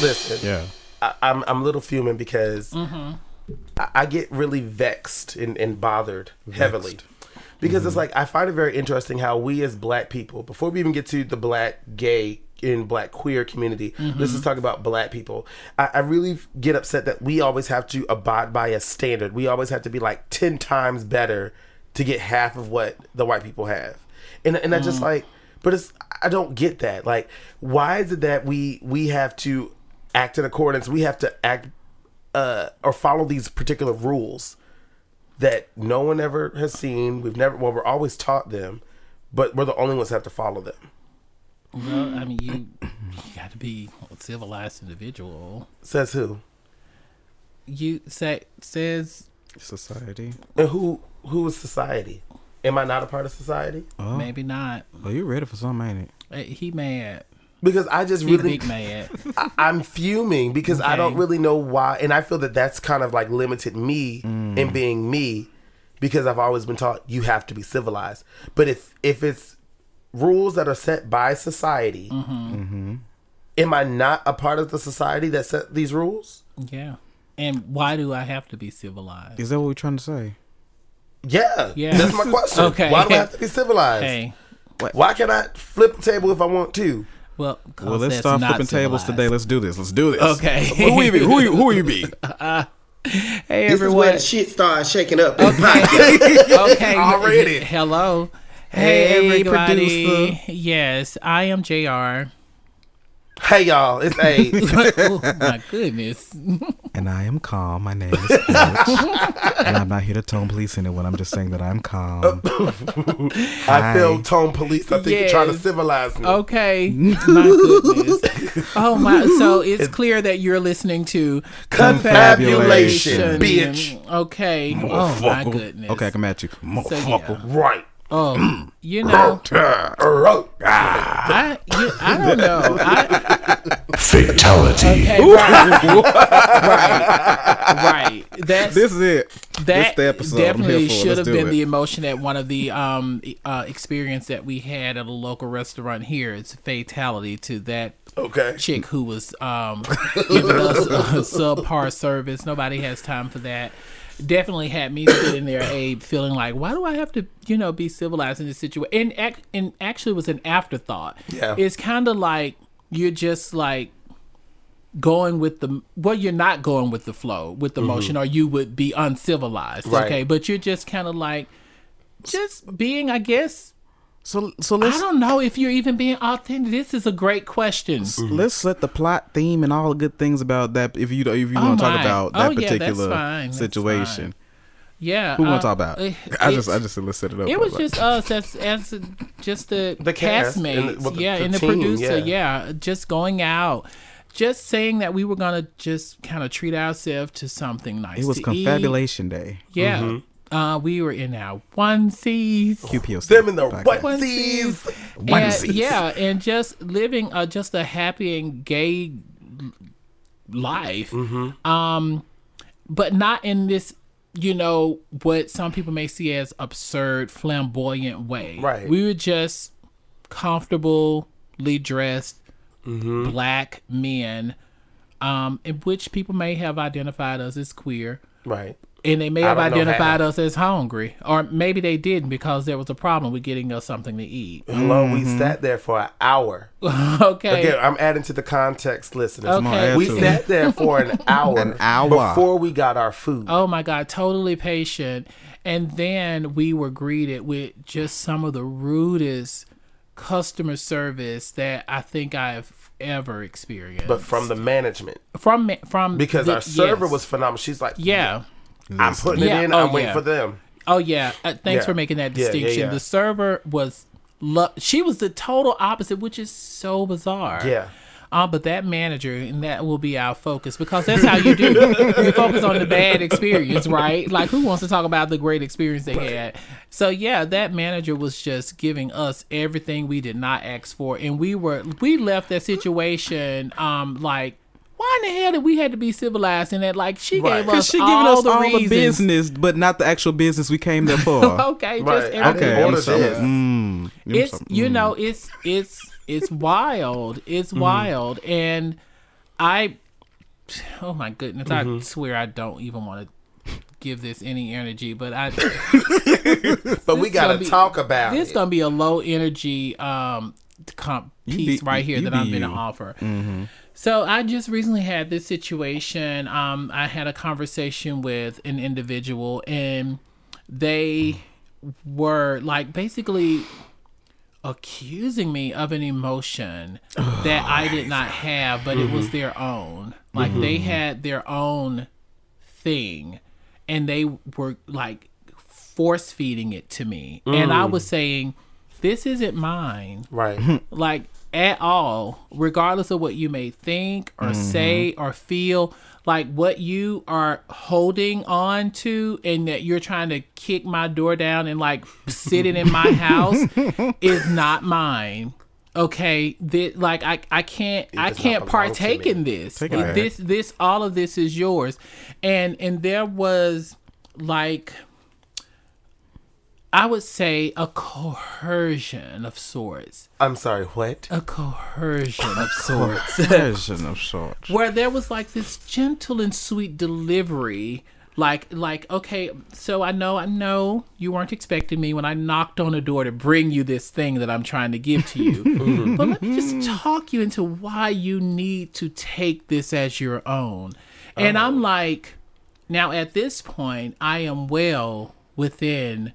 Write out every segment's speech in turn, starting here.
listen. Yeah. I, I'm I'm a little fuming because mm-hmm. I, I get really vexed and, and bothered heavily because it's mm-hmm. like I find it very interesting how we as black people, before we even get to the black gay and black queer community, mm-hmm. let's just talk about black people. I, I really get upset that we always have to abide by a standard. We always have to be like ten times better to get half of what the white people have, and and I just mm. like. But it's I don't get that. Like, why is it that we we have to act in accordance? We have to act uh, or follow these particular rules that no one ever has seen. We've never well, we're always taught them, but we're the only ones that have to follow them. Well, I mean, you, you got to be a civilized individual. Says who? You say says Society. And who who is society? Am I not a part of society? Oh, maybe not. oh you're ready for something, ain't it? Eh, He mad. Because I just He really big mad. I, I'm fuming because I don't really know why, and I feel that that's kind of like limited me in mm. being me because I've always been taught you have to be civilized. But if if it's rules that are set by society, mm-hmm. Mm-hmm. am I not a part of the society that set these rules? yeah. And why do I have to be civilized? Is that what we're trying to say? Yeah, Yeah. That's my question. Okay. Why do I have to be civilized? Hey, Why can't I flip a table if I want to? Well, 'cause Well, let's that's start not flipping tables today. Let's do this. Let's do this. Okay. who are you be? Who you, who are you be? Hey, This is where everyone. the shit starts shaking up. Okay. okay. Already. Hello. Hey, Hey, everybody. producer. Yes, I am Jr. Hey y'all, it's A. oh my goodness. And I am calm. My name is Coach. and I'm not here to tone police anyone. I'm just saying that I'm calm. I feel tone police. I think you're trying to civilize me. Okay. My goodness. Oh my. So it's clear that you're listening to Confabulation, bitch. Okay. Oh my goodness. Okay, I come at you. So, yeah. Right. Oh, you know, I you, I don't know. I, Fatality. okay, right, right, right. That's This is it. that this the definitely should have been it. the emotion at one of the um uh experience that we had at a local restaurant here. It's a fatality to that Okay. chick who was um giving us a subpar service. Nobody has time for that. Definitely had me sitting there, Abe, feeling like, why do I have to, you know, be civilized in this situation? And, ac- and actually, it was an afterthought. Yeah. it's kind of like you're just like going with the well, you're not going with the flow with the motion, or you would be uncivilized. Mm-hmm. Right. Okay, but you're just kind of like just being, I guess. So so I let's don't know if you're even being authentic. This is a great question. let's let the plot theme and all the good things about that. If you if you Oh want to talk my. about Oh, that yeah, that's particular fine. That's situation, fine. Yeah, who want to uh, talk about? uh, I just it's- I just elicited it up. It was Like, just us as as just the, The cast and the- castmates, well, the- yeah, the and the team, producer, yeah. yeah. just going out, just saying that we were gonna just kind of treat ourselves to something nice. it was to eat. confabulation day. Yeah, Mm-hmm. uh, we were in our onesies. QPOC. Them in the podcast. onesies. And, Onesies. yeah, and just living uh, just a happy and gay life. Mm-hmm. Um, but not in this, you know, what some people may see as absurd, flamboyant way. Right. We were just comfortably dressed Mm-hmm. black men, um, in which people may have identified us as queer. Right. And they may have identified us as hungry, or maybe they didn't because there was a problem with getting us something to eat. Hello, we sat there for an hour. okay. Again, I'm adding to the context, listeners. Okay. We sat there for an hour, An hour. before we got our food. Oh my God, totally patient. And then we were greeted with just some of the rudest customer service that I think I've ever experienced. But from the management, from from because the- our server yes. was phenomenal. She's like, yeah. I'm putting Yeah, it in. oh, I'm waiting yeah. for them. Oh yeah, uh, thanks Yeah. for making that Yeah, yeah, distinction. yeah. The server was lo- she was the total opposite, which is so bizarre. Yeah. Uh, but that manager, and that will be our focus because that's how you do. you focus on the bad experience, right? Like, who wants to talk about the great experience they had? So, yeah, that manager was just giving us everything we did not ask for, and we were we left that situation um like. Why in the hell did we had to be civilized in that? Like she Right. gave us she giving all us the all reasons. the business, but not the actual business we came there for. okay, just Right. everything. Okay, I'm Order sorry. this. Mm, it's sorry. you Mm. know it's it's it's wild it's Mm-hmm. wild and I, oh my goodness, I Mm-hmm. swear I don't even want to give this any energy, but I. But we gotta be- talk about This it. gonna be a low energy um comp piece be- right here that be I'm gonna you. offer. So I just recently had this situation. Um, I had a conversation with an individual, and they were like basically accusing me of an emotion that I did not have, but it was mm-hmm. their own. Like they mm-hmm. had their own thing, and they were like force feeding it to me, and I was mm. saying, "This isn't mine." Right. like at all, regardless of what you may think or say or feel, like what you are holding on to and that you're trying to kick my door down and like sit it in my house is not mine. Okay, that like I I can't I can't partake in this. Take it back. This this all of this is yours. And and there was like I would say a coercion of sorts I'm sorry. What? a coercion of sorts coercion of sorts. where there was like this gentle and sweet delivery like like okay so i know i know you weren't expecting me when i knocked on the door to bring you this thing that i'm trying to give to you mm-hmm. but let me just talk you into why you need to take this as your own and oh. i'm like now at this point i am well within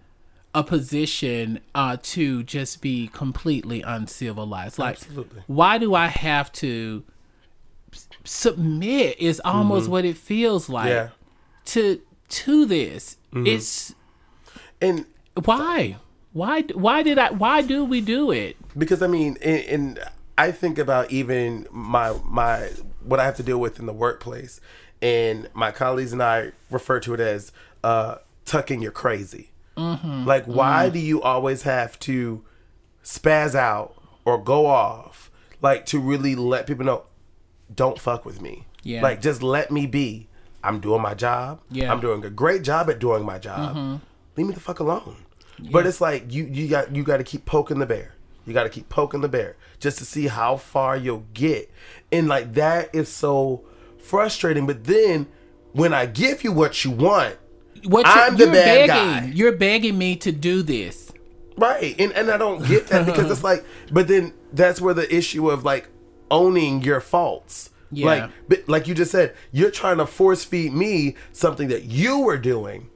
a position uh to just be completely uncivilized. Like Absolutely. why do i have to submit is almost what it feels like Yeah. to to this. It's And why? Why why did i why do we do it? Because I mean, and, and I think about even my my what I have to deal with in the workplace, and my colleagues and I refer to it as uh, tucking your crazy. Mm-hmm. Like, why mm-hmm. do you always have to spaz out or go off, like to really let people know, don't fuck with me. Yeah. Like, just let me be. I'm doing my job. Yeah. I'm doing a great job at doing my job. Mm-hmm. Leave me the fuck alone. But it's like you you got you got to keep poking the bear. You got to keep poking the bear just to see how far you'll get. And like that is so frustrating. But then when I give you what you want, what I'm the you're bad begging guy. you're begging me to do this Right. And and I don't get that because it's like but then that's where the issue of like owning your faults. Yeah. Like but like you just said, you're trying to force feed me something that you were doing.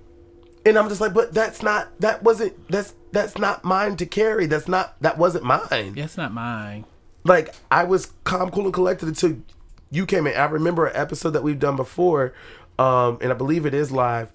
And I'm just like, but that's not that wasn't that's that's not mine to carry. That's not that wasn't mine. that's not mine Like I was calm, cool, and collected until you came in. I remember an episode that we've done before, um, and I believe it is live.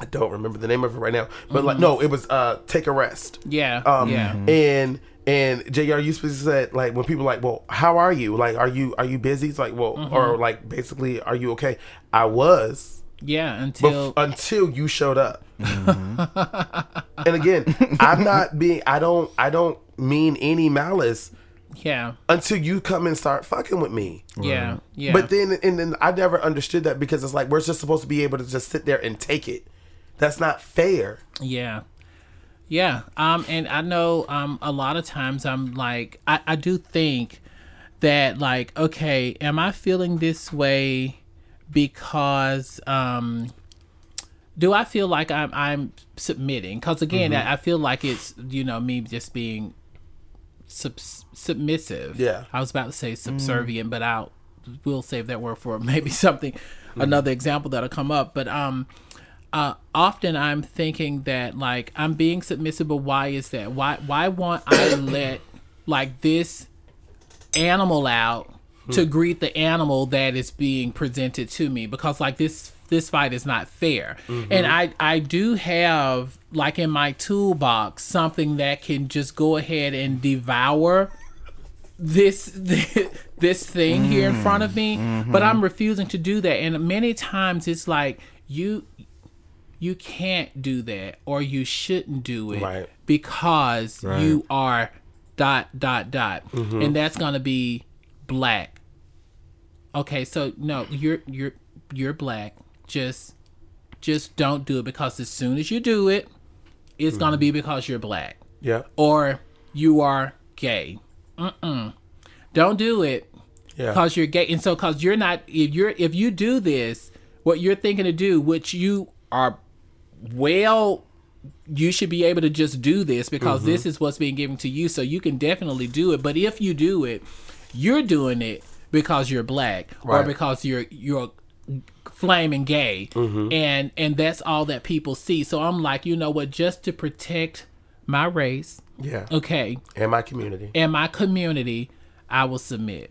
I don't remember the name of it right now, but like no, it was uh, take a rest. yeah Um, yeah And and Jr. You specifically said like when people like, well, how are you? Like, are you are you busy? It's like, well, or like basically, are you okay? I was yeah bef- until until you showed up. and again, I'm not being. I don't. I don't mean any malice yeah until you come and start fucking with me. yeah yeah But then, and then I never understood that because it's like we're just supposed to be able to just sit there and take it. That's not fair. Yeah. Yeah. Um, and I know um a lot of times I'm like I, I do think that like, okay, am I feeling this way because um do I feel like I'm I'm submitting? Because again, I, I feel like it's you know me just being sub- submissive. Yeah. I was about to say subservient, but I'll we'll save that word for maybe something another example that'll come up. But um, uh, often I'm thinking that like I'm being submissive, but why is that? Why why won't I let like this animal out to hmm. greet the animal that is being presented to me? Because like this this fight is not fair, and mm-hmm. I I do have like in my toolbox something that can just go ahead and devour this this thing here in front of mm. me but mm-hmm. i'm refusing to do that. And many times it's like you you can't do that or you shouldn't do it Right. because you are dot dot dot mm-hmm. and that's gonna be black okay so no you're you're you're black just just don't do it because as soon as you do it it's gonna be mm-hmm. because you're black Yeah. or you are gay. Mm-mm. Don't do it. Yeah. Cause you're gay, and so cause you're not if you're if you do this, what you're thinking to do, which you are well you should be able to just do this because Mm-hmm. this is what's being given to you so you can definitely do it but if you do it you're doing it because you're black or because you're you're flaming gay Mm-hmm. and and that's all that people see so i'm like you know what just to protect my race Yeah. okay And my community. and my community i will submit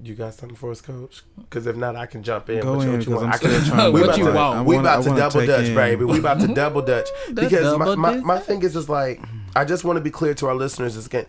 You got something for us, Coach? Because if not, I can jump in. Go you- in, what want? I can- trying we about you to, want? I We wanna- about to double dutch, in- baby. We about to double dutch because my, double my, dutch. my thing is just like I just want to be clear to our listeners. Is again,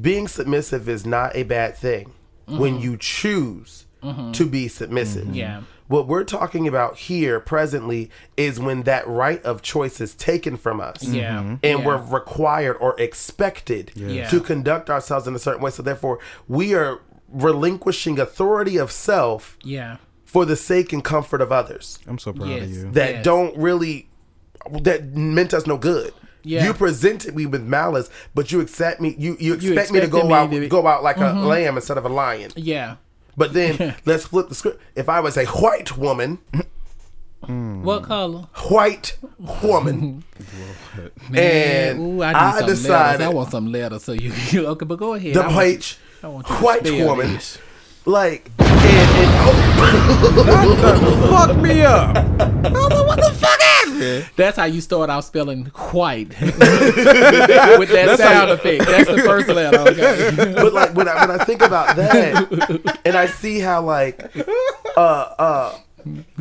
being submissive is not a bad thing when mm-hmm. you choose mm-hmm. to be submissive. Mm-hmm. Yeah. What we're talking about here presently is when that right of choice is taken from us yeah and yeah. we're required or expected Yeah. to conduct ourselves in a certain way. So therefore, we are relinquishing authority of self yeah for the sake and comfort of others I'm so proud Yes. of you. that Yes. don't really that meant us no good. Yeah. You presented me with malice, but you accept me. You you expect me to go me out to be- go out like a mm-hmm. lamb instead of a lion. yeah But then let's flip the script. If I was a white woman, mm. what color white woman, and Ooh, I, I, some letters. decided I want some letters. So you, you okay? But go ahead. the I want you- white I want you to white spell woman, this. like and, and oh, Fuck me up. That's how you start out spelling white with that sound effect. That's the first letter. Okay. but like when I when I think about that, and I see how like uh uh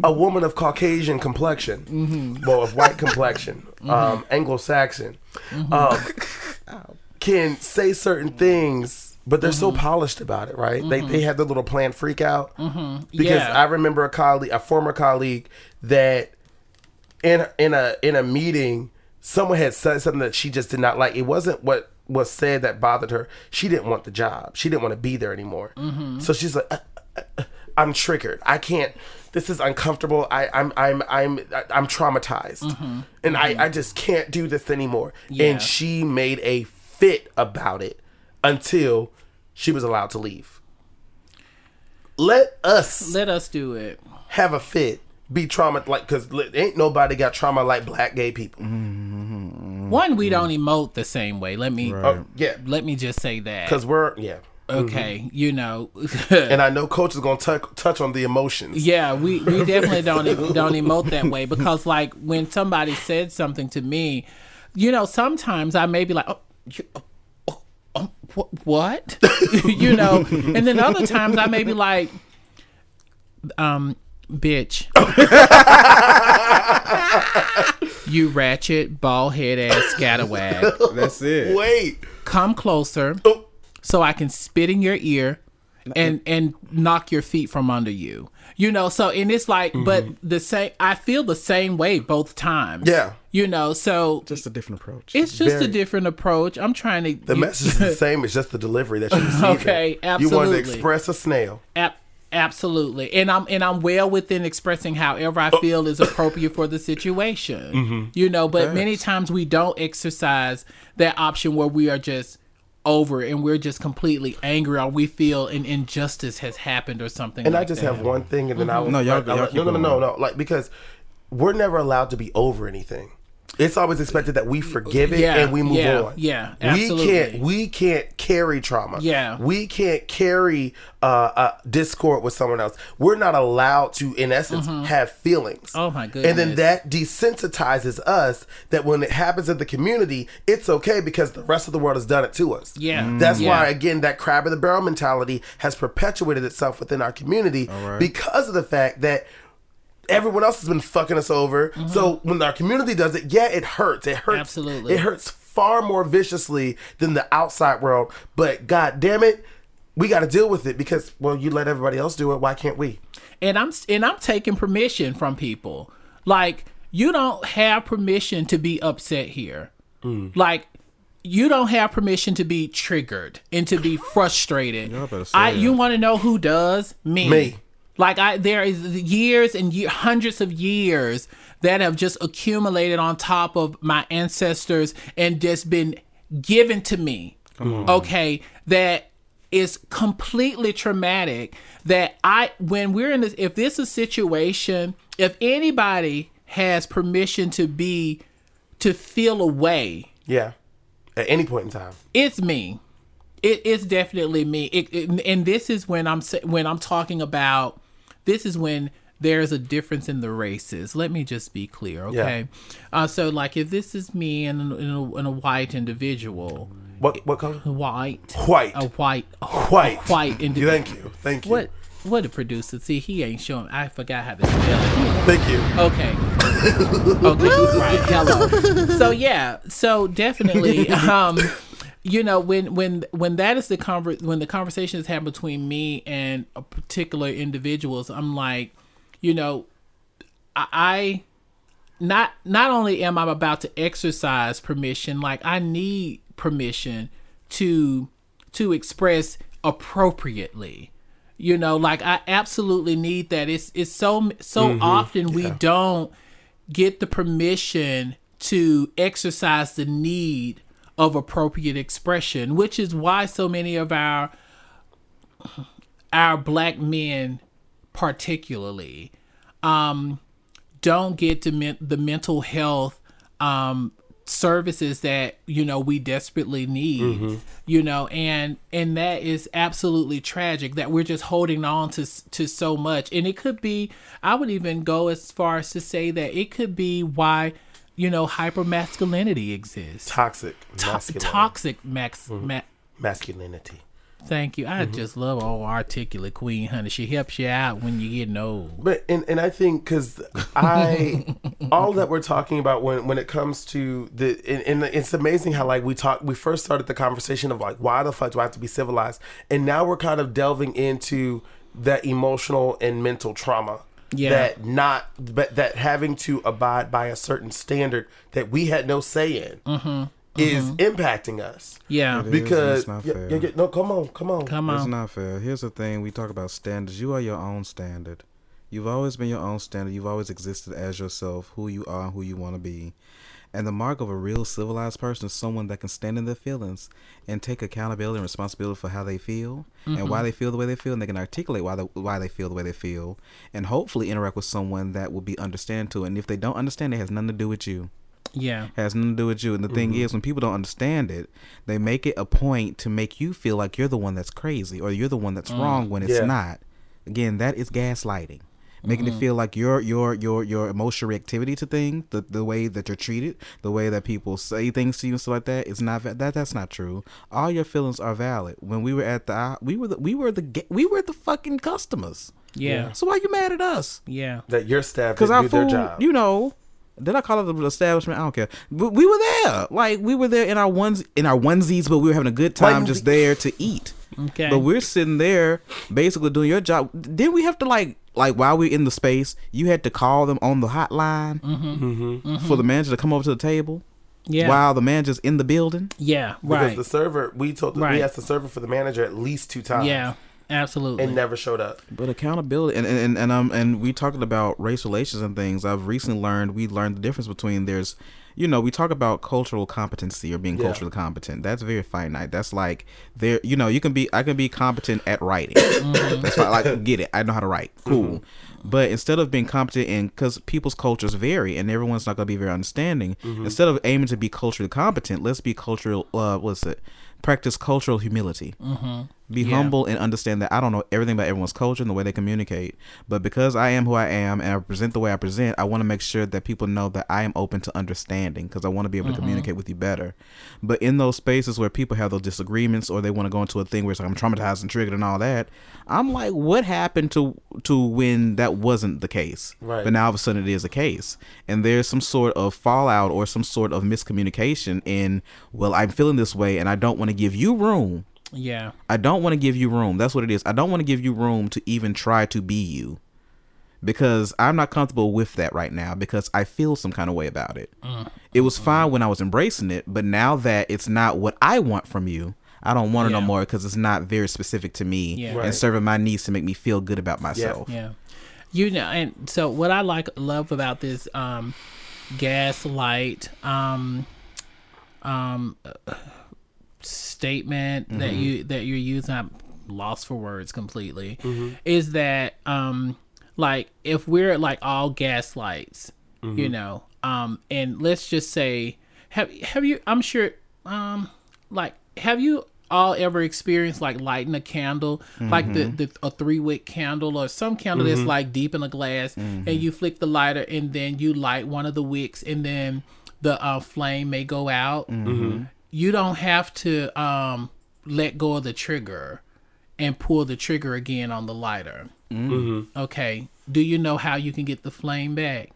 a woman of Caucasian complexion, well of white complexion, um Anglo-Saxon, um, can say certain things. But they're so polished about it, right? They they have their little planned freak out. Because Yeah. I remember a colleague, a former colleague, that in in a in a meeting, someone had said something that she just did not like. It wasn't what was said that bothered her. She didn't want the job. She didn't want to be there anymore. So she's like, "Uh, uh, uh, "I'm triggered. I can't. This is uncomfortable. I, I'm I'm I'm I'm traumatized, and I I just can't do this anymore." Yeah. And she made a fit about it until she was allowed to leave. Let us Let us do it. have a fit, be trauma like because ain't nobody got trauma like black gay people. Mm-hmm. One, we don't emote the same way. Let me Oh yeah, let me just say that. because we're yeah, Okay, mm-hmm. you know. and I know coach is gonna touch touch on the emotions. Yeah, we, we definitely don't don't emote that way because like when somebody said something to me, you know, sometimes I may be like, oh, you, oh, oh, um, wh- what, you know, and then other times I may be like, um, bitch, you ratchet bald head ass scatterwag, That's it. Wait, come closer Oh. so I can spit in your ear and and knock your feet from under you. You know, so and it's like but mm-hmm. the same I feel the same way both times. Yeah. You know, so Just a different approach. it's just very- a different approach. I'm trying to the message is the same. It's just the delivery that you receive. Okay, absolutely You wanted absolutely. to express a snail. Ab- absolutely. And I'm and I'm well within expressing however I oh. feel is appropriate for the situation. Mm-hmm. You know, but many times we don't exercise that option where we are just over and we're just completely angry or we feel an injustice has happened or something. And I just that. have one thing, and then I mm-hmm. will. No, y'all- I- I- y'all keep no, no, no, no, no. Like because we're never allowed to be over anything. It's always expected that we forgive it Yeah, and we move yeah, on. yeah, absolutely. We can't. We can't carry trauma. Yeah. We can't carry uh, uh, discord with someone else. We're not allowed to, in essence, have feelings. Mm-hmm. Oh, my goodness! And then that desensitizes us that when it happens in the community, it's okay because the rest of the world has done it to us. Yeah. Mm. That's Yeah. why again that crab in the barrel mentality has perpetuated itself within our community because of the fact that everyone else has been fucking us over. So when our community does it, yeah, it hurts. It hurts. Mm-hmm. Absolutely. It hurts far more viciously than the outside world. But god damn it, we got to deal with it because well, you let everybody else do it. Why can't we? and I'm and I'm taking permission from people. Like you don't have permission to be upset here. Mm. Like you don't have permission to be triggered and to be frustrated. Y'all better say I you want to know who does me? Me. Like I there is years and year, hundreds of years that have just accumulated on top of my ancestors and just been given to me. Okay, that is completely traumatic that I when we're in this if this is a situation if anybody has permission to be to feel away Yeah. At any point in time. it's me it's definitely me it, it- and this is when i'm when i'm talking about this is when there's a difference in the races let me just be clear okay uh, so like if this is me and, and, a, and a white individual What what color? white White. a white a White. white individual Thank you. Thank you. what what a producer see he ain't showing i forgot how to spell it Thank you. Okay. okay. Right. Hello. So yeah. So definitely. Um, you know when when when that is the conver- when the conversation is had between me and a particular individuals, I'm like, you know, I, I not not only am I about to exercise permission, like I need permission to to express appropriately. You know, like I absolutely need that. It's it's so so mm-hmm. often we don't get the permission to exercise the need of appropriate expression, which is why so many of our our black men particularly um don't get the men- the mental health um services that you know we desperately need you know and and that is absolutely tragic that we're just holding on to to so much. And it could be i would even go as far as to say that it could be why you know hypermasculinity exists. Toxic. To- toxic max mm-hmm. ma- masculinity. thank you. I mm-hmm. just love old articulate queen honey. She helps you out when you're getting old. But and, and I think because I all that we're talking about when when it comes to the and, and it's amazing how like we talk we first started the conversation of like why the fuck do I have to be civilized? And now we're kind of delving into that emotional and mental trauma Yeah. that not but that having to abide by a certain standard that we had no say in mm-hmm. Mm-hmm. is impacting us yeah It is, because it's not yeah, fair. yeah, yeah, no come on come on come on. It's not fair. Here's the thing: we talk about standards. You are your own standard. You've always been your own standard. You've always existed as yourself, who you are, who you want to be. And the mark of a real civilized person is someone that can stand in their feelings and take accountability and responsibility for how they feel and why they feel the way they feel, and they can articulate why they, why they feel the way they feel, and hopefully interact with someone that will be understand to. it. And if they don't understand, it has nothing to do with you yeah has nothing to do with you. And the thing Mm-hmm. is, when people don't understand it, they make it a point to make you feel like you're the one that's crazy or you're the one that's wrong when it's Mm. Yeah. not. Again, that is gaslighting. Making Mm-hmm. it feel like your your your your emotional reactivity to things, the the way that you're treated, the way that people say things to you and stuff like that, is not va- that that's not true. All your feelings are valid. When we were at the we were the we were the we were the fucking customers. yeah So why you mad at us? yeah that your staff Because didn't our do their food, job you know, did I call it the establishment? I don't care. But we were there, like we were there in our ones in our onesies, but we were having a good time just there to eat. okay But we're sitting there, basically doing your job. Didn't we have to like like while we were in the space, you had to call them on the hotline mm-hmm. Mm-hmm. Mm-hmm. for the manager to come over to the table yeah while the manager's in the building. yeah Right. because the server we told Right. we asked the server for the manager at least two times yeah absolutely and never showed up But accountability and and and, and um and we talking about race relations and things. I've recently learned we learned the difference between there's you know we talk about cultural competency or being Yeah. culturally competent. That's very finite. That's like there you know you can be I can be competent at writing. That's fine. Like get it. I know how to write. Cool. But instead of being competent in because people's cultures vary and everyone's not gonna be very understanding. Instead of aiming to be culturally competent, let's be cultural. Uh, what's it? Practice cultural humility. Be Yeah. humble and understand that I don't know everything about everyone's culture and the way they communicate. But because I am who I am and I present the way I present, I want to make sure that people know that I am open to understanding because I want to be able to mm-hmm. communicate with you better. But in those spaces where people have those disagreements or they want to go into a thing where it's like I'm traumatized and triggered and all that, I'm like, what happened to to when that wasn't the case? Right. But now all of a sudden it is a case. And there's some sort of fallout or some sort of miscommunication in, well, I'm feeling this way and I don't want to give you room yeah I don't want to give you room. That's what it is. I don't want to give you room to even try to be you. Because I'm not comfortable with that right now because I feel some kind of way about it. It was fine when I was embracing it, but now that it's not what I want from you, I don't want it Yeah. no more because it's not very specific to me Yeah. and serving my needs to make me feel good about myself. Yeah. You know, and so what I like love about this um gaslight um um statement that you that you're using I'm lost for words completely. Is that um like if we're like all gaslights, you know, um, and let's just say, have have you? I'm sure, um, like have you all ever experienced like lighting a candle, like the, the a three wick candle or some candle that's like deep in a glass, and you flick the lighter and then you light one of the wicks and then the uh, flame may go out. You don't have to um, let go of the trigger and pull the trigger again on the lighter. Okay. Do you know how you can get the flame back?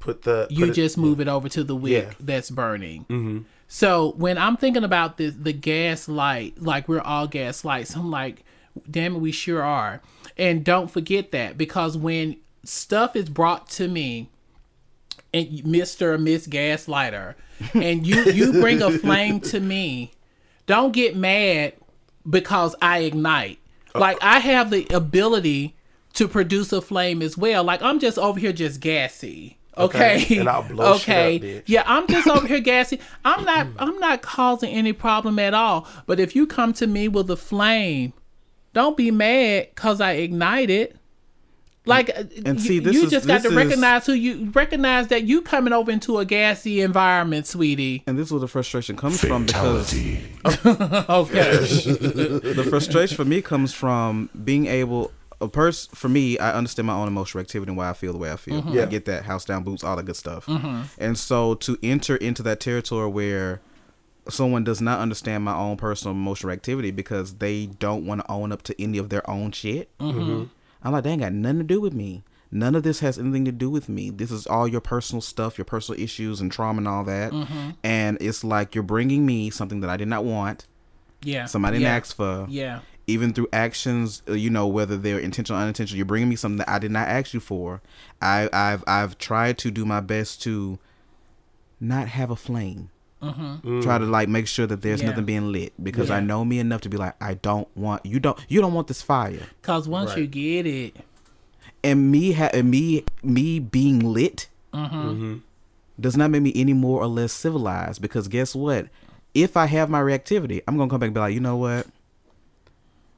Put the You put it- just move it over to the wick Yeah. that's burning. So when I'm thinking about the the gas light, like we're all gas lights, I'm like, damn it, we sure are. And don't forget that because when stuff is brought to me, and Mr. or Miss Gaslighter, and you you bring a flame to me, don't get mad because I ignite. Like I have the ability to produce a flame as well. Like I'm just over here just gassy. Okay. Okay, and I'll blow shit up, bitch. Yeah, I'm just over here gassy. I'm not I'm not causing any problem at all. But if you come to me with a flame, don't be mad cuz I ignite it. Like uh, And you, see, this you is- just got to is- recognize who you recognize that you coming over into a gassy environment, sweetie. And this is where the frustration comes from because Okay. the frustration for me comes from being able a person for me i understand my own emotional activity and why i feel the way i feel. Mm-hmm. Yeah. i get that house down boots all that good stuff. Mm-hmm. And so to enter into that territory where someone does not understand my own personal emotional activity because they don't want to own up to any of their own shit mm-hmm. I'm like they ain't got nothing to do with me none of this has anything to do with me this is all your personal stuff your personal issues and trauma and all that and it's like you're bringing me something that i did not want Yeah. somebody didn't yeah. ask for Yeah. even through actions, uh, you know, whether they're intentional or unintentional, you're bringing me something that I did not ask you for. I, I've I've tried to do my best to not have a flame. Try to like make sure that there's Mm-hmm. Yeah. nothing being lit because I know me enough to be like I don't want you don't you don't want this fire. Cause once you get it, and me ha- and me me being lit Mm-hmm. does not make me any more or less civilized because guess what? If I have my reactivity I'm gonna come back and be like you know what?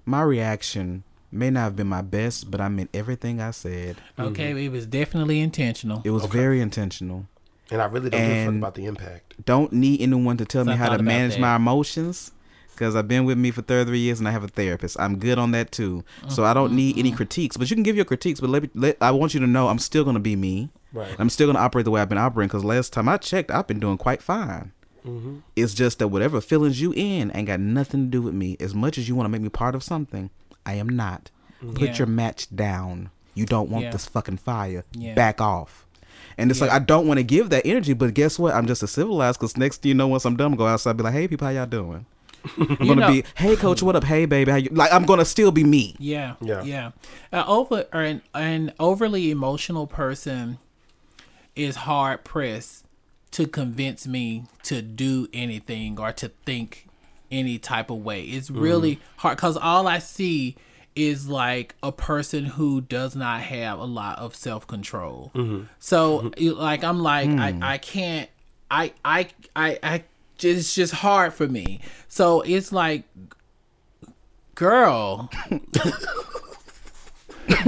My reaction may not have been my best but I meant everything I said. Okay, it was definitely intentional. it was very intentional and I really don't give a fuck about the impact. don't need anyone to tell So me I how to manage that. my emotions because I've been with me for 33 years and I have a therapist. I'm good on that too. So I don't need Mm-hmm. any critiques, but you can give your critiques, but let, me, let I want you to know I'm still going to be me. Right. I'm still going to operate the way I've been operating because last time I checked, I've been doing quite fine. Mm-hmm. It's just that whatever feelings you in ain't got nothing to do with me. As much as you want to make me part of something, I am not. Put Yeah. your match down. You don't want Yeah. this fucking fire. Yeah. Back off. And it's like I don't want to give that energy, but guess what? I'm just a civilized because next thing you know, once I'm done, I'm go outside and be like, "Hey, people, how y'all doing?" I'm gonna know- be, "Hey, coach, what up? Hey, baby, how you?" Like I'm gonna still be me. Yeah, Yeah. yeah. An over or an, an overly emotional person is hard pressed to convince me to do anything or to think any type of way. It's really mm-hmm. hard because all I see is like a person who does not have a lot of self control. Mm-hmm. So, like, I'm like, I, hmm. I can't. I, I, I, I. just- It's just hard for me. So it's like, girl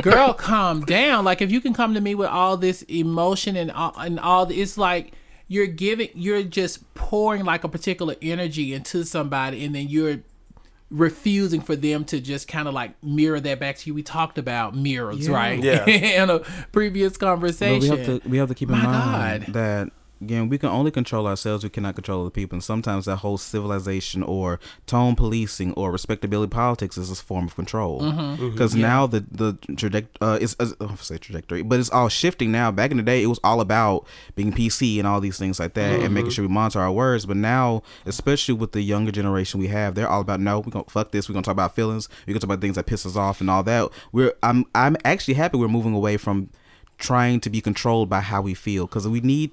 girl calm down like if you can come to me with all this emotion and all, and all it's like you're giving you're just pouring like a particular energy into somebody and then you're refusing for them to just kind of like mirror that back to you we talked about mirrors right Yeah. in a previous But conversation we have to we have to keep in My mind God. that again we can only control ourselves. We cannot control other people. And sometimes that whole civilization or tone policing or respectability politics is a form of control. Mm-hmm. Because now the the trajectory uh, is uh, I say trajectory, but it's all shifting now. Back in the day, it was all about being PC and all these things like that, and Mm-hmm. making sure we monitor our words. But now, especially with the younger generation we have, they're all about no, we're gonna fuck this. We're gonna talk about feelings. We're gonna talk about things that piss us off and all that. We're I'm I'm actually happy we're moving away from trying to be controlled by how we feel because we need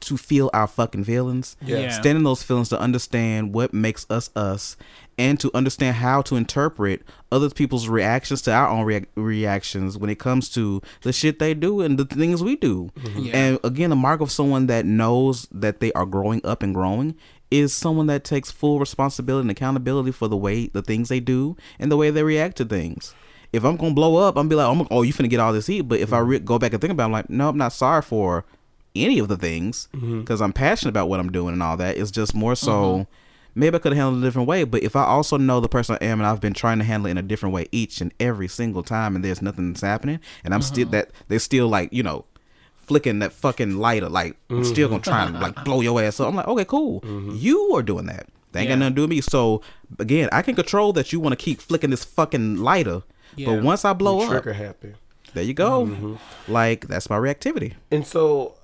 to feel our fucking feelings Yeah. stand in those feelings to understand what makes us us and to understand how to interpret other people's reactions to our own rea- reactions when it comes to the shit they do and the things we do mm-hmm. Yeah. and again the mark of someone that knows that they are growing up and growing is someone that takes full responsibility and accountability for the way the things they do and the way they react to things. If I'm gonna blow up, I'm gonna be like, oh, oh you finna get all this heat. But if I mm-hmm. re- go back and think about, it, I'm like, no, I'm not sorry for any of the things mm-hmm. because I'm passionate about what I'm doing and all that. It's just more so. Mm-hmm. Maybe I could have handled it a different way, but if I also know the person I am and I've been trying to handle it in a different way each and every single time, and there's nothing that's happening, and I'm still uh-huh. that they're still like you know flicking that fucking lighter, like I'm still gonna try and like mm-hmm. blow your ass up. I'm like, okay, cool, you are doing that. They ain't Yeah. got nothing to do with me. So again, I can control that you want to keep flicking this fucking lighter, Yeah. but once I blow up, Trigger happy. there you go. Like that's my reactivity. And so,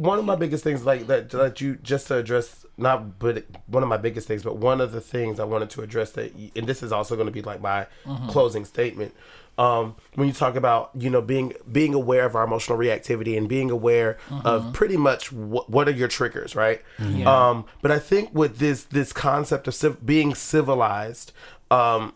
one of my biggest things, like that, that you just to address, not but one of my biggest things, but one of the things I wanted to address that, and this is also going to be like my closing statement. Um, when you talk about you know being being aware of our emotional reactivity and being aware of pretty much what, what are your triggers, right? Um, but I think with this this concept of civ- being civilized, um,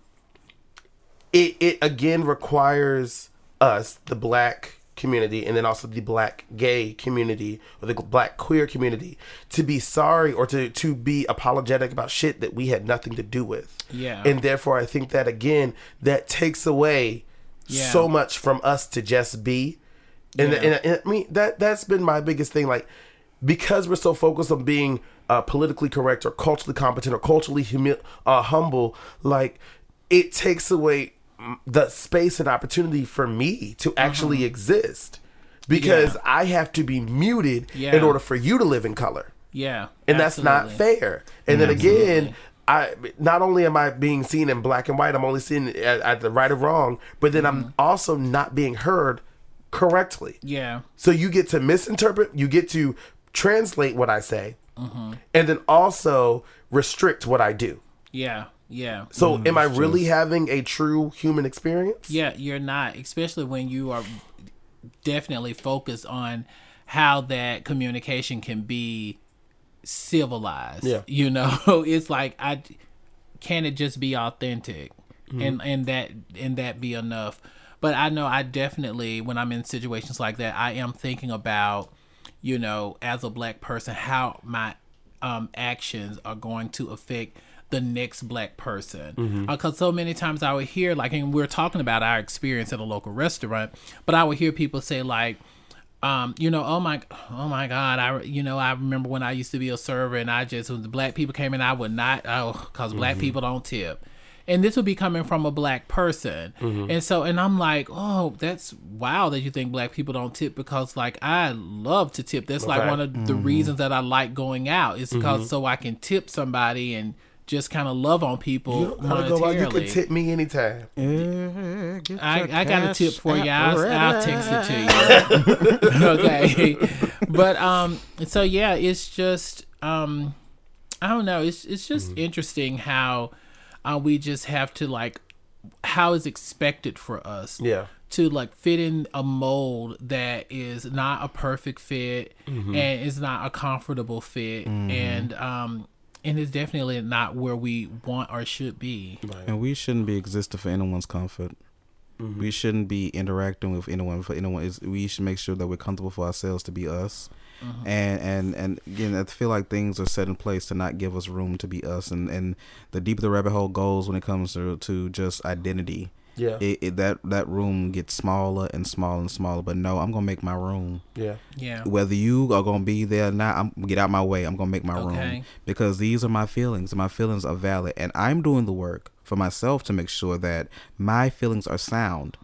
it it again requires us, the black community, and then also the black gay community or the black queer community, to be sorry or to to be apologetic about shit that we had nothing to do with. Yeah. And therefore, I think that again, that takes away Yeah. so much from us to just be. And, Yeah. and, and I mean that that's been my biggest thing. Like because we're so focused on being uh, politically correct or culturally competent or culturally humi- uh, humble, like it takes away the space and opportunity for me to actually mm-hmm. exist because I have to be muted Yeah. in order for you to live in color Yeah. and that's not fair. And then mm-hmm. again, I not only am I being seen in black and white, I'm only seen at, at the right or wrong, but then I'm mm-hmm. also not being heard correctly. Yeah. So you get to misinterpret, you get to translate what I say, and then also restrict what I do. Yeah. Yeah. So am I really having a true human experience? Yeah, you're not, especially when you are definitely focused on how that communication can be civilized. Yeah. You know, it's like I can it just be authentic and and that and that be enough. But I know I definitely when I'm in situations like that, I am thinking about, you know, as a black person how my um actions are going to affect the next black person. Mm-hmm. Uh, because so many times i would hear like and we're talking about our experience at a local restaurant but i would hear people say like um, you know, oh my, oh my God, I, you know, I remember when I used to be a server and I just, when the black people came in, I would not, oh, because black mm-hmm. people don't tip. And this would be coming from a black person. Mm-hmm. And so, and I'm like, oh, that's wow that you think black people don't tip because, like, I love to tip. That's like one of the reasons that I like going out is because so I can tip somebody and just kind of love on people You don't go. You can tip me anytime. I, I got a tip for you. I'll, I'll text it to you. okay, but um, so yeah, it's just um, I don't know. It's it's just Mm-hmm. interesting how uh, we just have to like how is expected for us Yeah. to like fit in a mold that is not a perfect fit Mm-hmm. and is not a comfortable fit and um and it's definitely not where we want or should be. And we shouldn't be existing for anyone's comfort. Mm-hmm. We shouldn't be interacting with anyone for anyone. Is we should make sure that we're comfortable for ourselves to be us. Mm-hmm. And and and again, I feel like things are set in place to not give us room to be us. And and the deeper the rabbit hole goes when it comes to to just identity, Yeah. it, it that that room gets smaller and smaller and smaller. But no, I'm gonna make my room. yeah. Yeah. Whether you are gonna be there or not, I'm get out my way. I'm gonna make my Okay. room because these are my feelings, and my feelings are valid, and I'm doing the work for myself to make sure that my feelings are sound,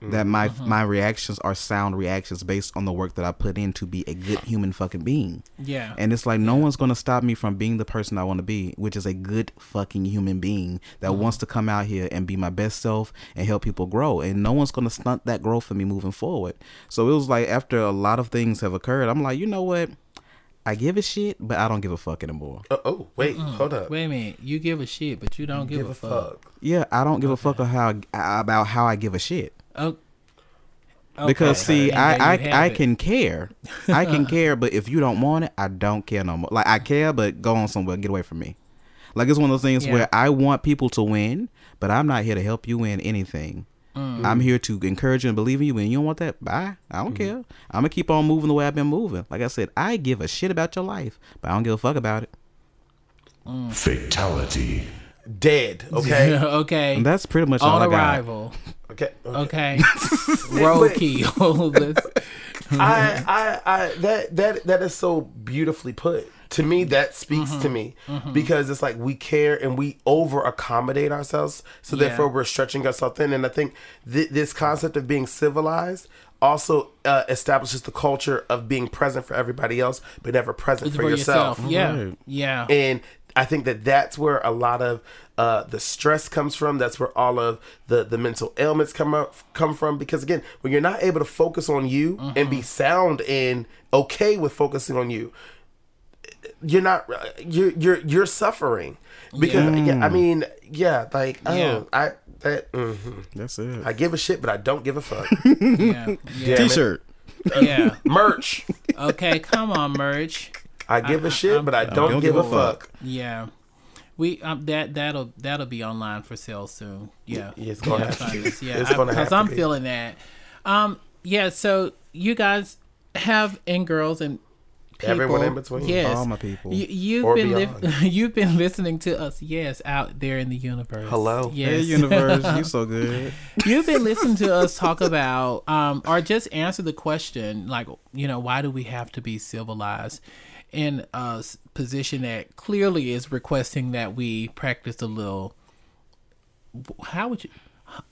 that my Mm-hmm. my reactions are sound reactions based on the work that I put in to be a good human fucking being. Yeah. And it's like no one's gonna stop me from being the person I want to be, which is a good fucking human being that Mm-hmm. wants to come out here and be my best self and help people grow. And no one's gonna stunt that growth for me moving forward. So it was like after a lot of things have occurred, I'm like, you know what? I give a shit, but I don't give a fuck anymore. Uh, oh, wait, hold up. Wait a minute. You give a shit, but you don't give, a, fuck. Yeah, I don't give a fuck of how about how I give a shit. Oh. Because see, I I, I can care, I can care, but if you don't want it, I don't care no more. Like I care, but go on somewhere, get away from me. Like it's one of those things Yeah. where I want people to win, but I'm not here to help you win anything. Mm. I'm here to encourage you and believe in you. And you don't want that, bye. I don't care. I'm gonna keep on moving the way I've been moving. Like I said, I give a shit about your life, but I don't give a fuck about it. Fatality. Dead. Okay, okay. And that's pretty much all On I got. arrival. okay. Okay. Roadkill. Let's- I, I, I, that, that, that is so beautifully put. To me, that speaks Mm-hmm. to me because it's like we care and we over accommodate ourselves, so Yeah. therefore we're stretching ourselves thin. And I think th- this concept of being civilized also uh, establishes the culture of being present for everybody else, but never present for, for yourself. yourself. Yeah. Right. Yeah. And I think that that's where a lot of uh, the stress comes from. That's where all of the, the mental ailments come up come from. Because again, when you're not able to focus on you and Mm-hmm. be sound and okay with focusing on you, you're not you're you're you're suffering. Because yeah, I mean, yeah, like oh, Yeah. I that mhm. That's it. I give a shit, but I don't give a fuck. yeah. Yeah. T-shirt. yeah. Merch. Okay, come on, merch. I give a shit, but I don't, give, a fuck. Yeah. We um that that'll that'll be online for sale soon. Yeah. Yeah, it's gonna Yeah, have to find be. Yeah, It's gonna have because I'm be. feeling that. Um, yeah. So you guys have and girls and people, Everyone in between. Yes, All my people. You, you've Or been li- you've been listening to us. Yes, out there in the universe. Hello. Yes. Hey, universe, you so good. You've been listening to us talk about, um, or just answer the question, like, you know, why do we have to be civilized? In a position that clearly is requesting that we practice a little, how would you,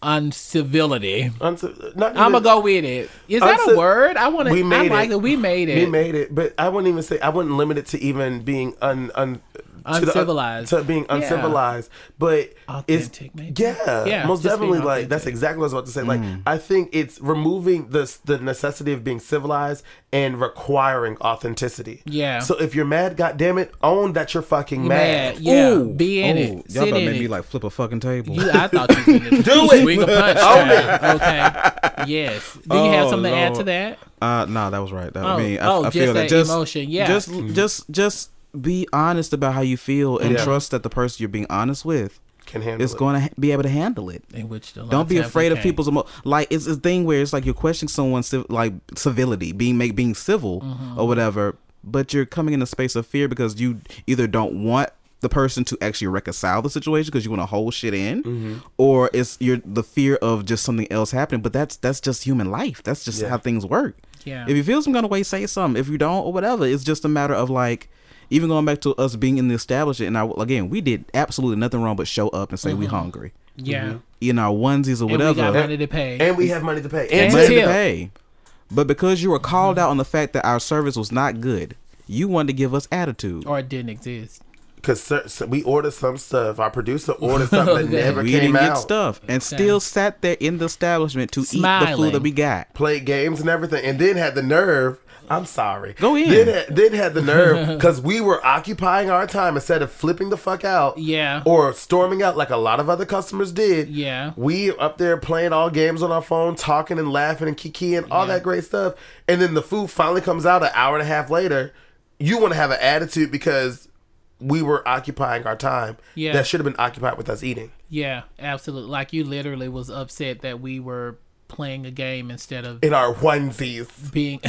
uncivility. Unci- not I'm gonna go with it. Is that a word? I want to. We I made like it. it. We made it. We made it, but I wouldn't even say I wouldn't limit it to even being un, un to the- Uncivilized. to being Yeah. uncivilized, but Authentic, it's maybe. yeah, Yeah, most definitely. Like that's exactly what I was about to say. Like I think it's removing this the necessity of being civilized and requiring authenticity. Yeah. So if you're mad, goddamn it, own that you're fucking Mad. mad. Yeah. Ooh. Be in Ooh, it. Y'all Sit about to in make it. me like flip a fucking table. You, I thought you were gonna Do it. swing a punch. Own now. Okay. Yes. Do you have Oh, something to add to that? Uh, no, that was right. That, Oh, I mean, I, oh, I just feel that. that Just emotion, yeah. Just, just, just be honest about how you feel and Yeah. trust that the person you're being honest with Can handle is it. going to ha- be able to handle it. In which the Don't be afraid of became. people's emo- like it's a thing where it's like you're questioning someone's civ- like civility, being make being civil Mm-hmm. or whatever, but you're coming in a space of fear because you either don't want the person to actually reconcile the situation because you want to hold shit in, Mm-hmm. or it's you're the fear of just something else happening. But that's that's just human life. That's just Yeah. how things work. Yeah. If you feel some kind of way, say something. If you don't, or whatever, it's just a matter of like. Even going back to us being in the establishment, and I, again, we did absolutely nothing wrong but show up and say we mm-hmm. hungry yeah. Mm-hmm. in our onesies or And whatever. we got money to pay. and we have money to pay. And And, money to pay. But because you were mm-hmm. called out on the fact that our service was not good, you wanted to give us attitude. or it didn't exist. because we ordered some stuff. Our producer ordered something that never we came didn't out. get stuff and Okay. still sat there in the establishment to eat the food that we got. played games and everything, and then had the nerve. I'm sorry. Go in. Then had, then had the nerve because we were occupying our time instead of flipping the fuck out. Yeah. Or storming out like a lot of other customers did. Yeah. We up there playing all games on our phone, talking and laughing and kiki and all Yeah. that great stuff. And then the food finally comes out an hour and a half later. You want to have an attitude because we were occupying our time. Yeah. That should have been occupied with us eating. Yeah, absolutely. Like you literally was upset that we were playing a game instead of In our onesies. being.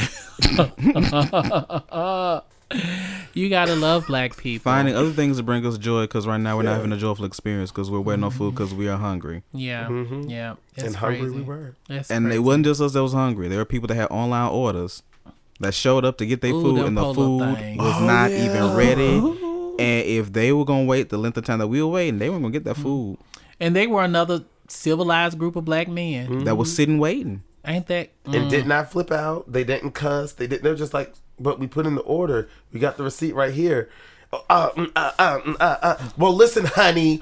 you gotta love black people. Finding other things to bring us joy because right now we're not having a joyful experience because we're waiting on food because we are hungry. Yeah, mm-hmm. yeah. It's and hungry we were. It's And it wasn't just us that was hungry. There were people that had online orders that showed up to get their food and the food things. was Oh, not yeah. even ready. And if they were gonna wait the length of time that we were waiting, they weren't gonna get that mm-hmm. food. and they were another civilized group of black men. That was sitting waiting. Ain't that? and did not flip out. They didn't cuss. They didn't. They're just like, but we put in the order. We got the receipt right here. Uh, uh, mm, uh, uh, mm, uh, uh. Well, listen, honey.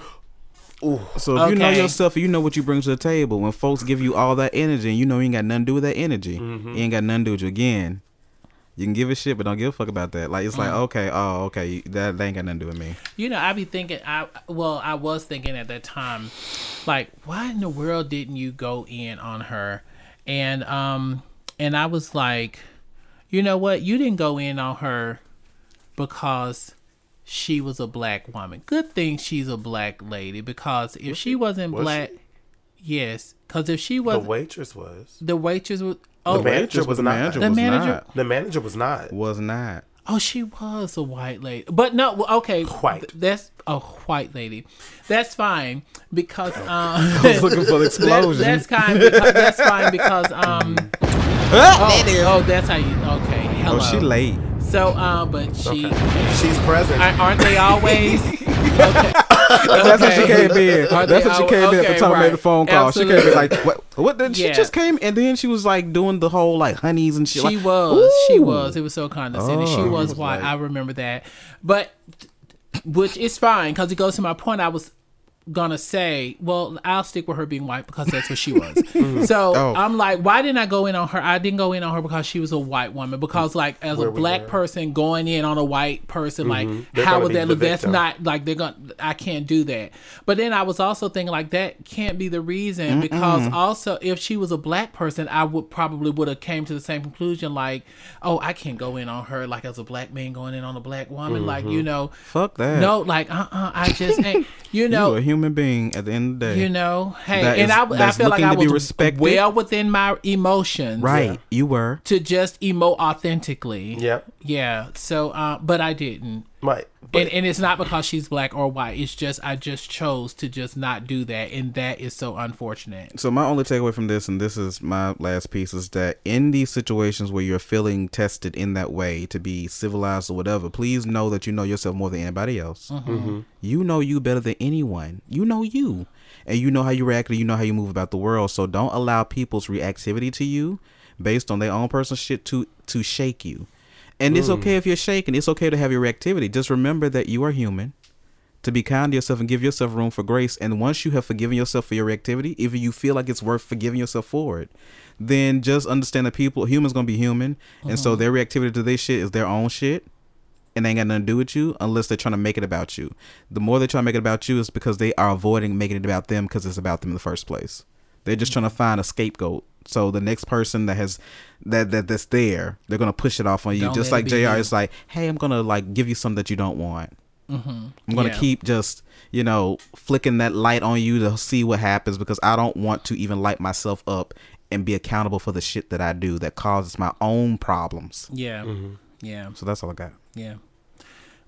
Ooh, So if you know Okay. yourself, you know what you bring to the table. When folks give you all that energy, and you know you ain't got nothing to do with that energy, you ain't got nothing to do with you. Again, you can give a shit, but don't give a fuck about that. Like it's like okay, oh okay, that, that ain't got nothing to do with me. You know, I be thinking. I well, I was thinking at that time, like, why in the world didn't you go in on her? And um, and I was like, you know what? You didn't go in on her because she was a black woman. Good thing she's a black lady because if she wasn't Was black, yes, because if she was the waitress was. the waitress was oh The manager was the not. manager The was manager- not. The manager was not. Was not. Oh, she was a white lady, but no. Okay, White. That's a white lady. That's fine because um, I was looking for the that- explosion. that's kind. Because, that's fine because um. oh, oh, that's how you. Okay, hello. oh, she late. So, um, but she. She's present. Aren't aren't they always? Okay. That's what she came in. Are That's they how she al- came in at okay, the time I made the phone call. She came in like, what? What? Did, Yeah. She just came and then she was like doing the whole like honeys and shit. She like, was. She was. It was so condescending. she Oh. was It was white. like- I remember that. But which is fine because it goes to my point. I was gonna say, well, I'll stick with her being white because that's what she was. so Oh. I'm like, why didn't I go in on her? I didn't go in on her because she was a white woman. Because like as Where a black person going in on a white person, like They're how would that look? That's victim. not like they're gonna. I can't do that. But then I was also thinking like that can't be the reason because also if she was a black person, I would probably would have came to the same conclusion like, oh, I can't go in on her like as a black man going in on a black woman, like you know. Fuck that. No, like uh, uh I just ain't. You you know, a human being at the end of the day. you know. Hey, That and is- I, I that's feel like looking I to be was respected. well within my emotions, right. You were. To just emote authentically. Yep. Yeah. So, uh, but I didn't. Right. But And, and it's not because she's black or white. It's just I just chose to just not do that, and that is so unfortunate. So my only takeaway from this, and this is my last piece, is that in these situations where you're feeling tested in that way to be civilized or whatever, please know that you know yourself more than anybody else. Mm-hmm. Mm-hmm. You know you better than anyone. You know you, and you know how you react, and you know how you move about the world. So don't allow people's reactivity to you, based on their own personal shit, to to shake you. And it's mm. okay if you're shaken. It's okay to have your reactivity. Just remember that you are human to be kind to yourself and give yourself room for grace. And once you have forgiven yourself for your reactivity, if you feel like it's worth forgiving yourself for it, then just understand that people, humans gonna be human, and so uh-huh. their reactivity to this shit is their own shit, and they ain't got nothing to do with you unless they're trying to make it about you. The more they try to make it about you is because they are avoiding making it about them because it's about them in the first place. They're just trying to find a scapegoat. So the next person that has that that that's there, they're gonna push it off on you. Don't just like Jr. you. It's like, hey, I'm gonna like give you something that you don't want. I'm gonna Yeah. keep just you know flicking that light on you to see what happens because I don't want to even light myself up and be accountable for the shit that I do that causes my own problems. Yeah. Yeah. So that's all I got. Yeah.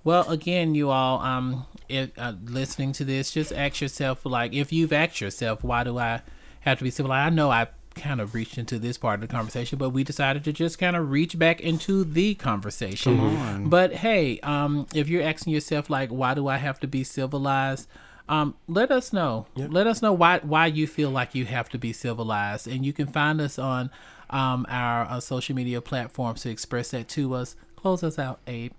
Well, again, you all, um, if, uh, listening to this, just ask yourself, like, if you've asked yourself, why do I have to be civilized. I know I kind of reached into this part of the conversation, but we decided to just kind of reach back into the conversation. But hey, um, if you're asking yourself, like, why do I have to be civilized? Um, let us know. Let us know why why you feel like you have to be civilized, and you can find us on um, our uh, social media platforms to express that to us. Close us out, Abe.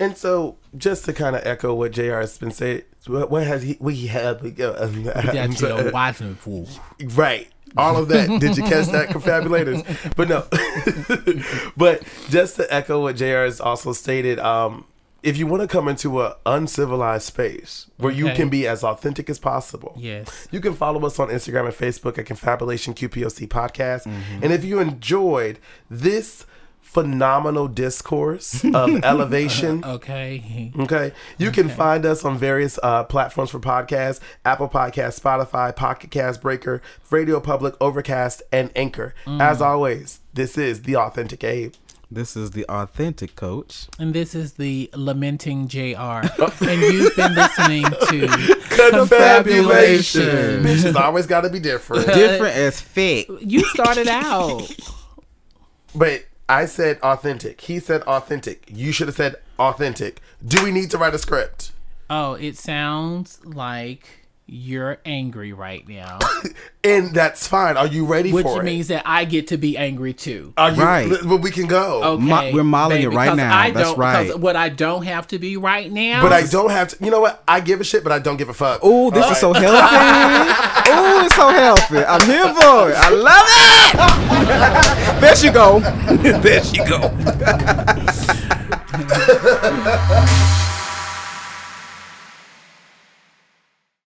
And so, just to kind of echo what Jr. has been saying, what, what has he? We have we go. I'm That's sorry. your watching fool. right. All of that. Did you catch that, confabulators? But no. but just to echo what Jr. has also stated, um, if you want to come into an uncivilized space where you can be as authentic as possible, Yes. you can follow us on Instagram and Facebook at Confabulation QPOC Podcast. And if you enjoyed this phenomenal discourse of elevation, Okay. Okay. You can find us on various uh, platforms for podcasts Apple Podcasts, Spotify, Pocket Cast Breaker, Radio Public, Overcast, and Anchor. As always, this is The Authentic Abe. This is the authentic coach. And this is the lamenting JR. and you've been listening to Confabulation. Confabulation. Bitch, it's always got to be different. Different as fit. You started out. but I said authentic. He said authentic. You should have said authentic. Do we need to write a script? Oh, it sounds like you're angry right now. And that's fine. Are you ready Which for it? means that I get to be angry too. Are you, Right. Well, we can go. Okay, Mo- we're modeling it right now. I That's don't, right. Because what I don't have to be right now. But I don't have to. You know what? I give a shit, but I don't give a fuck. Oh, this is so healthy. oh, it's so healthy. I'm here for it. I love it. there she go. there she go.